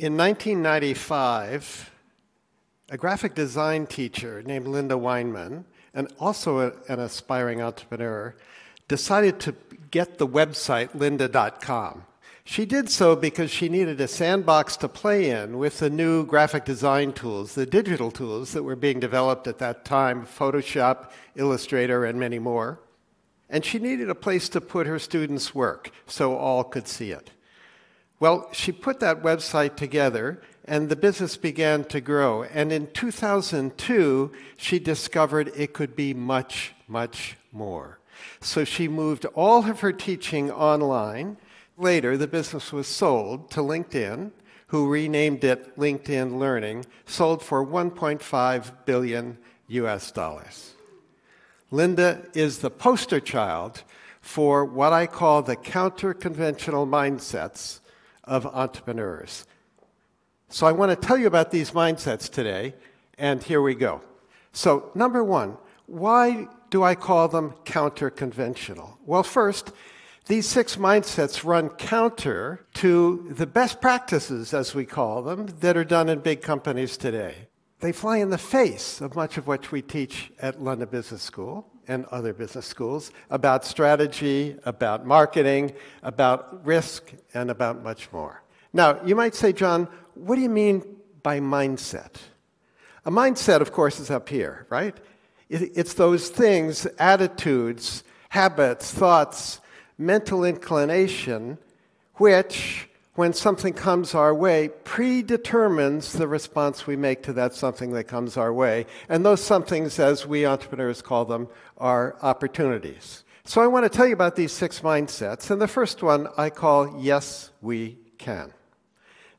In 1995, a graphic design teacher named Lynda Weinman, and also a, an aspiring entrepreneur, decided to get the website lynda.com. She did so because she needed a sandbox to play in with the new graphic design tools, the digital tools that were being developed at that time Photoshop, Illustrator, and many more. And she needed a place to put her students' work so all could see it. Well, she put that website together and the business began to grow. And in 2002, she discovered it could be much, much more. So she moved all of her teaching online. Later, the business was sold to LinkedIn, who renamed it LinkedIn Learning, sold for 1.5 billion US dollars. Lynda is the poster child for what I call the counter conventional mindsets of entrepreneurs. So I want to tell you about these mindsets today, and here we go. So, number one, why do I call them counter conventional? Well, first, these six mindsets run counter to the best practices, as we call them, that are done in big companies today. They fly in the face of much of what we teach at London Business School and other business schools about strategy, about marketing, about risk, and about much more. Now, you might say, John, what do you mean by mindset? A mindset, of course, is up here, right? It's those things, attitudes, habits, thoughts, mental inclination, which when something comes our way, predetermines the response we make to that something that comes our way. And those somethings, as we entrepreneurs call them, are opportunities. So I want to tell you about these six mindsets. And the first one I call Yes, We Can.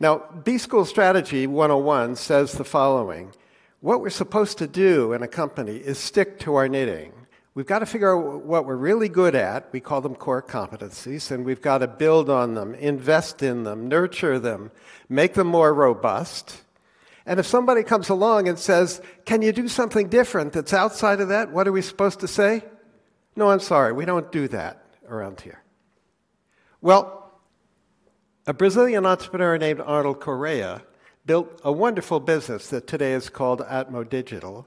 Now, B School Strategy 101 says the following What we're supposed to do in a company is stick to our knitting. We've got to figure out what we're really good at. We call them core competencies, and we've got to build on them, invest in them, nurture them, make them more robust. And if somebody comes along and says, Can you do something different that's outside of that? What are we supposed to say? No, I'm sorry, we don't do that around here. Well, a Brazilian entrepreneur named Arnold Correa built a wonderful business that today is called Atmo Digital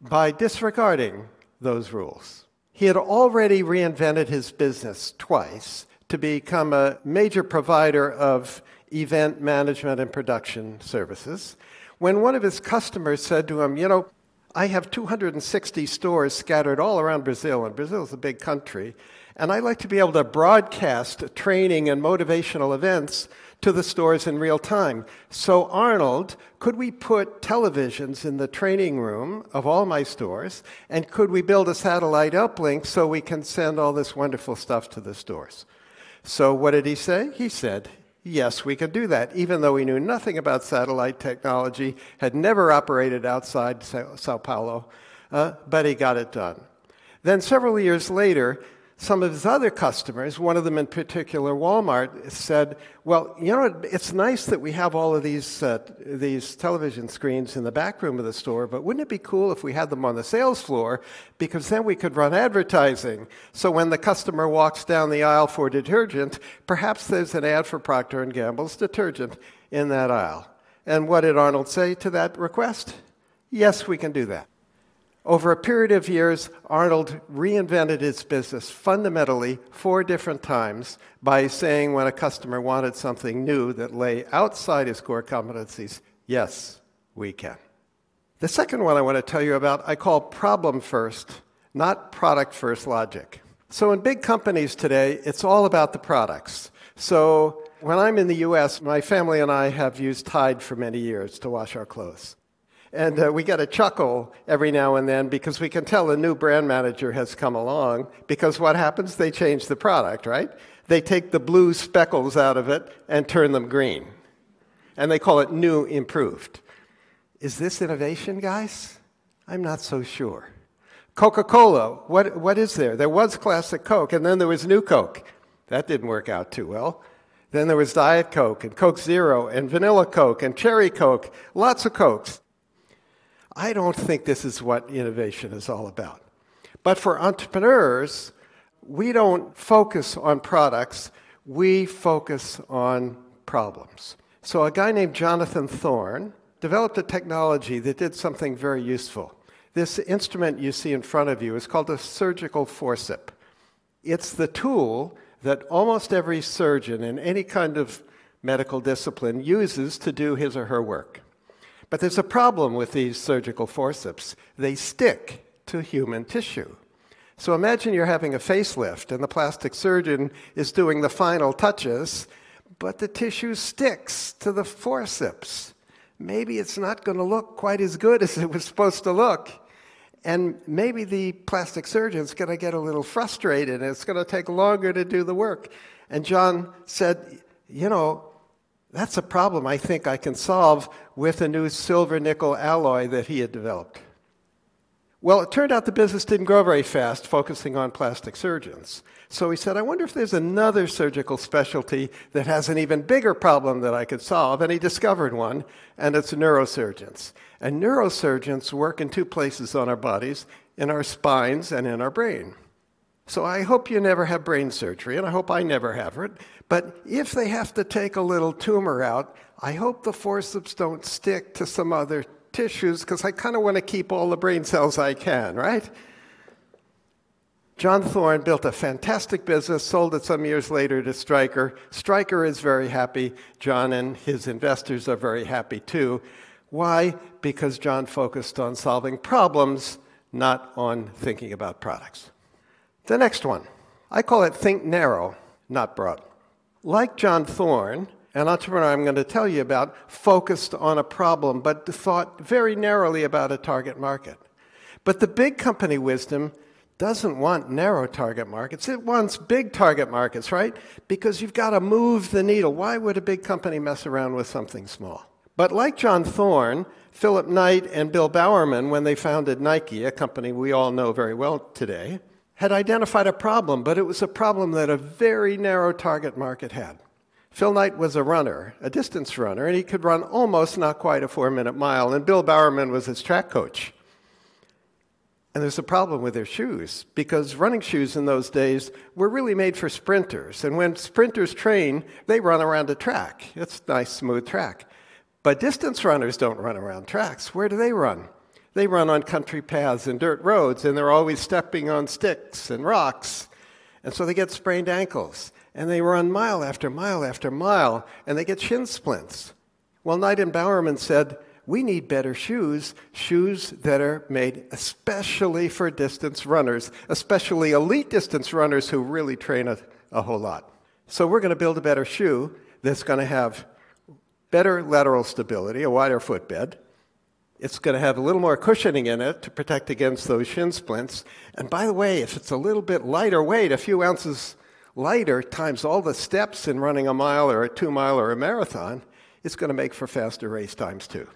by disregarding those rules. He had already reinvented his business twice to become a major provider of event management and production services. When one of his customers said to him, You know, I have 260 stores scattered all around Brazil, and Brazil is a big country, and I'd like to be able to broadcast training and motivational events to the stores in real time. So, Arnold, could we put televisions in the training room of all my stores? And could we build a satellite uplink so we can send all this wonderful stuff to the stores? So, what did he say? He said, Yes, we can do that, even though he knew nothing about satellite technology, had never operated outside Sao Paulo, uh, but he got it done. Then, several years later, some of his other customers, one of them in particular, Walmart, said, Well, you know, it's nice that we have all of these, uh, these television screens in the back room of the store, but wouldn't it be cool if we had them on the sales floor? Because then we could run advertising. So when the customer walks down the aisle for detergent, perhaps there's an ad for Procter & Gamble's detergent in that aisle. And what did Arnold say to that request? Yes, we can do that. Over a period of years, Arnold reinvented his business fundamentally four different times by saying when a customer wanted something new that lay outside his core competencies, yes, we can. The second one I want to tell you about I call problem first, not product first logic. So in big companies today, it's all about the products. So when I'm in the US, my family and I have used Tide for many years to wash our clothes. And uh, we get a chuckle every now and then because we can tell a new brand manager has come along because what happens? They change the product, right? They take the blue speckles out of it and turn them green. And they call it new improved. Is this innovation, guys? I'm not so sure. Coca Cola, what, what is there? There was classic Coke, and then there was new Coke. That didn't work out too well. Then there was Diet Coke, and Coke Zero, and Vanilla Coke, and Cherry Coke, lots of Cokes. I don't think this is what innovation is all about. But for entrepreneurs, we don't focus on products, we focus on problems. So, a guy named Jonathan Thorne developed a technology that did something very useful. This instrument you see in front of you is called a surgical forcip. It's the tool that almost every surgeon in any kind of medical discipline uses to do his or her work. But there's a problem with these surgical forceps. They stick to human tissue. So imagine you're having a facelift and the plastic surgeon is doing the final touches, but the tissue sticks to the forceps. Maybe it's not going to look quite as good as it was supposed to look. And maybe the plastic surgeon's going to get a little frustrated and it's going to take longer to do the work. And John said, You know, that's a problem I think I can solve with a new silver nickel alloy that he had developed. Well, it turned out the business didn't grow very fast, focusing on plastic surgeons. So he said, I wonder if there's another surgical specialty that has an even bigger problem that I could solve. And he discovered one, and it's neurosurgeons. And neurosurgeons work in two places on our bodies in our spines and in our brain. So I hope you never have brain surgery, and I hope I never have it. But if they have to take a little tumor out, I hope the forceps don't stick to some other tissues because I kind of want to keep all the brain cells I can, right? John Thorne built a fantastic business, sold it some years later to Stryker. Stryker is very happy. John and his investors are very happy too. Why? Because John focused on solving problems, not on thinking about products. The next one, I call it think narrow, not broad. Like John Thorne, an entrepreneur I'm going to tell you about focused on a problem, but thought very narrowly about a target market. But the big company wisdom doesn't want narrow target markets. It wants big target markets, right? Because you've got to move the needle. Why would a big company mess around with something small? But like John Thorne, Philip Knight and Bill Bowerman, when they founded Nike, a company we all know very well today, had identified a problem, but it was a problem that a very narrow target market had. Phil Knight was a runner, a distance runner, and he could run almost not quite a four minute mile, and Bill Bowerman was his track coach. And there's a problem with their shoes because running shoes in those days were really made for sprinters. And when sprinters train, they run around a track. It's a nice, smooth track. But distance runners don't run around tracks. Where do they run? They run on country paths and dirt roads, and they're always stepping on sticks and rocks. And so they get sprained ankles and they run mile after mile after mile, and they get shin splints. Well, Knight and Bowerman said, we need better shoes, shoes that are made especially for distance runners, especially elite distance runners who really train a, a whole lot. So we're going to build a better shoe that's going to have better lateral stability, a wider footbed. It's going to have a little more cushioning in it to protect against those shin splints. And by the way, if it's a little bit lighter weight, a few ounces lighter times all the steps in running a mile or a two mile or a marathon, it's going to make for faster race times too.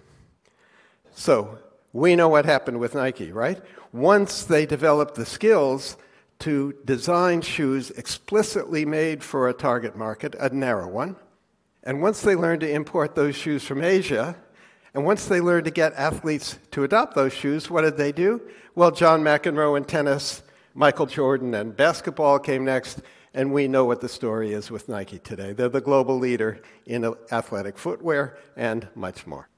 So we know what happened with Nike, right? Once they developed the skills to design shoes explicitly made for a target market, a narrow one, and once they learned to import those shoes from Asia, and once they learned to get athletes to adopt those shoes, what did they do? Well, John McEnroe in tennis, Michael Jordan and basketball came next, and we know what the story is with Nike today. They're the global leader in athletic footwear and much more.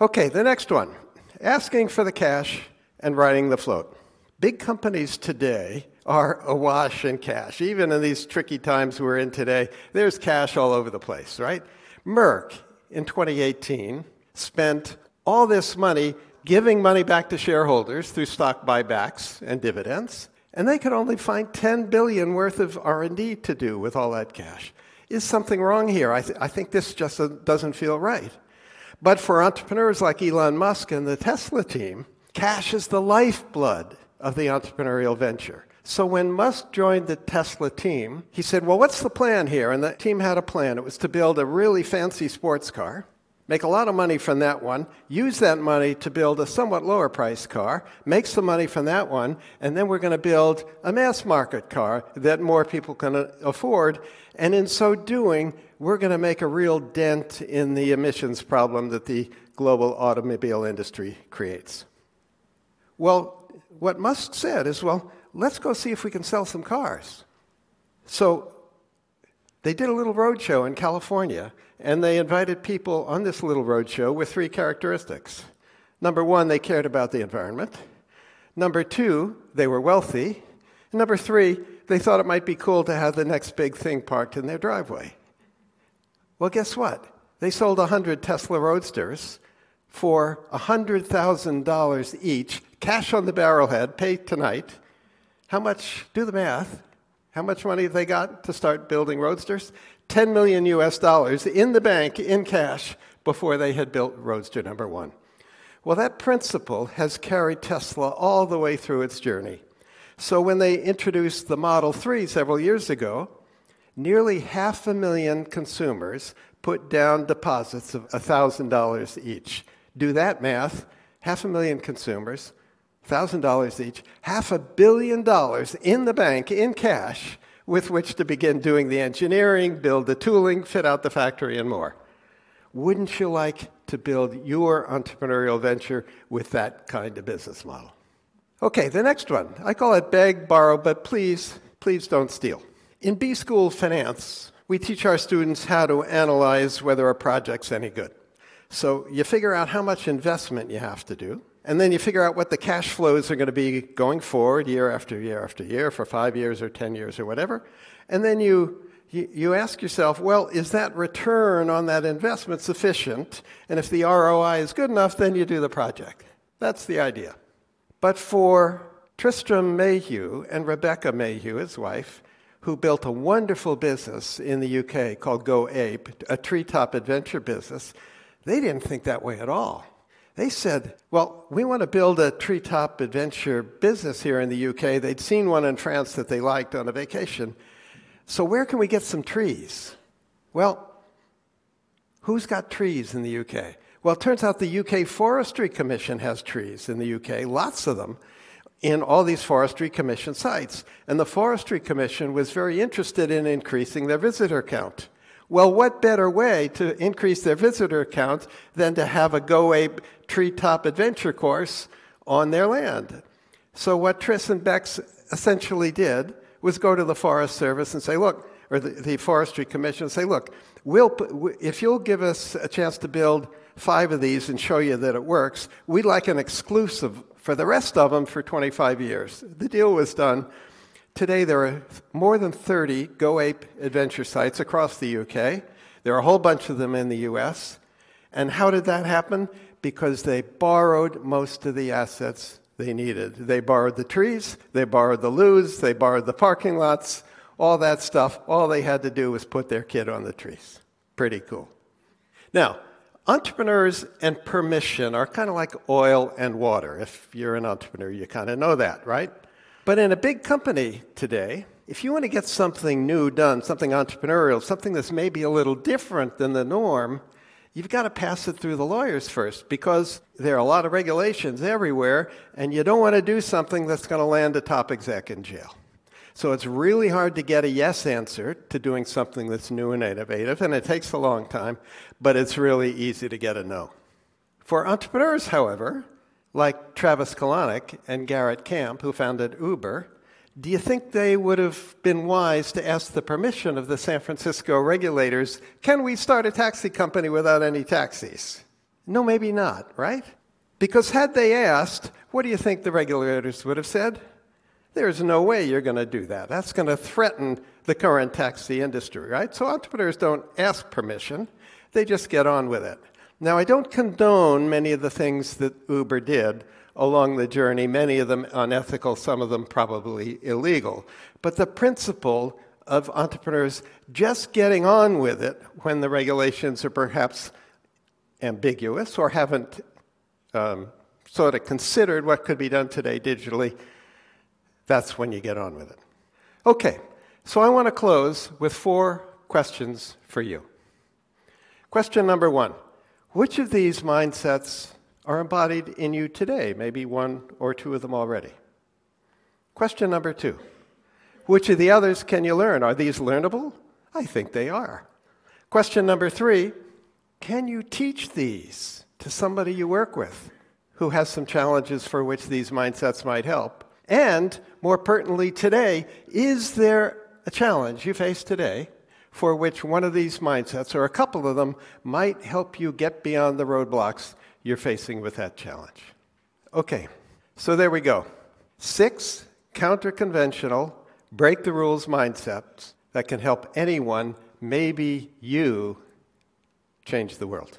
Okay, the next one asking for the cash and riding the float. Big companies today are awash in cash. Even in these tricky times we're in today, there's cash all over the place, right? Merck in 2018 spent all this money giving money back to shareholders through stock buybacks and dividends and they could only find 10 billion worth of r&d to do with all that cash. Is something wrong here? I, th- I think this just doesn't feel right. But for entrepreneurs like elon musk and the tesla team cash is the lifeblood of the entrepreneurial venture. So when Musk joined the Tesla team, he said, Well, what's the plan here? And the team had a plan. It was to build a really fancy sports car make a lot of money from that one, use that money to build a somewhat lower price car, make some money from that one, and then we're going to build a mass market car that more people can uh, afford. And in so doing, we're going to make a real dent in the emissions problem that the global automobile industry creates. Well, what Musk said is, well, let's go see if we can sell some cars. So they did a little roadshow in California, and they invited people on this little roadshow with three characteristics. Number one, they cared about the environment. Number two, they were wealthy. And number three, they thought it might be cool to have the next big thing parked in their driveway. Well, guess what? They sold 100 Tesla Roadsters for $100,000 each, cash on the barrelhead, paid tonight. How much? Do the math. How much money they got to start building Roadsters? 10 million US dollars in the bank in cash before they had built Roadster number one. Well, that principle has carried Tesla all the way through its journey. So when they introduced the Model 3 several years ago, nearly half a million consumers put down deposits of $1,000 each. Do that math half a million consumers, $1,000 each, half a billion dollars in the bank in cash with which to begin doing the engineering, build the tooling, fit out the factory, and more. Wouldn't you like to build your entrepreneurial venture with that kind of business model? Okay, the next one. I call it beg, borrow, but please, please don't steal. In B School Finance, we teach our students how to analyze whether a project's any good. So you figure out how much investment you have to do, and then you figure out what the cash flows are going to be going forward year after year after year for five years or 10 years or whatever. And then you, you, you ask yourself, well, is that return on that investment sufficient? And if the ROI is good enough, then you do the project. That's the idea. But for Tristram Mayhew and Rebecca Mayhew, his wife, who built a wonderful business in the UK called Go Ape, a treetop adventure business, they didn't think that way at all. They said, Well, we want to build a treetop adventure business here in the UK. They'd seen one in France that they liked on a vacation. So, where can we get some trees? Well, who's got trees in the UK? Well, it turns out the UK Forestry Commission has trees in the UK, lots of them, in all these Forestry Commission sites. And the Forestry Commission was very interested in increasing their visitor count. Well, what better way to increase their visitor count than to have a Go Ape treetop adventure course on their land? So, what Tris and Bex essentially did was go to the Forest Service and say, look, or the, the Forestry Commission and say, look, we'll, if you'll give us a chance to build five of these and show you that it works, we'd like an exclusive for the rest of them for 25 years. The deal was done. Today, there are more than 30 Go Ape adventure sites across the UK. There are a whole bunch of them in the US. And how did that happen? Because they borrowed most of the assets they needed. They borrowed the trees, they borrowed the loos, they borrowed the parking lots, all that stuff. All they had to do was put their kid on the trees. Pretty cool. Now, entrepreneurs and permission are kind of like oil and water. If you're an entrepreneur, you kind of know that, right? But in a big company today, if you want to get something new done, something entrepreneurial, something that's maybe a little different than the norm, you've got to pass it through the lawyers first because there are a lot of regulations everywhere, and you don't want to do something that's going to land a top exec in jail. So it's really hard to get a yes answer to doing something that's new and innovative, and it takes a long time, but it's really easy to get a no. For entrepreneurs, however, like Travis Kalanick and Garrett Camp, who founded Uber, do you think they would have been wise to ask the permission of the San Francisco regulators can we start a taxi company without any taxis? No, maybe not, right? Because had they asked, what do you think the regulators would have said? There's no way you're going to do that. That's going to threaten the current taxi industry, right? So entrepreneurs don't ask permission, they just get on with it. Now, I don't condone many of the things that Uber did along the journey, many of them unethical, some of them probably illegal. But the principle of entrepreneurs just getting on with it when the regulations are perhaps ambiguous or haven't um, sort of considered what could be done today digitally, that's when you get on with it. Okay, so I want to close with four questions for you. Question number one which of these mindsets are embodied in you today? Maybe one or two of them already. Question number two Which of the others can you learn? Are these learnable? I think they are. Question number three Can you teach these to somebody you work with who has some challenges for which these mindsets might help? And more pertinently, today, is there a challenge you face today for which one of these mindsets, or a couple of them, might help you get beyond the roadblocks you're facing with that challenge. Okay, so there we go. Six counter conventional, break the rules mindsets that can help anyone, maybe you, change the world.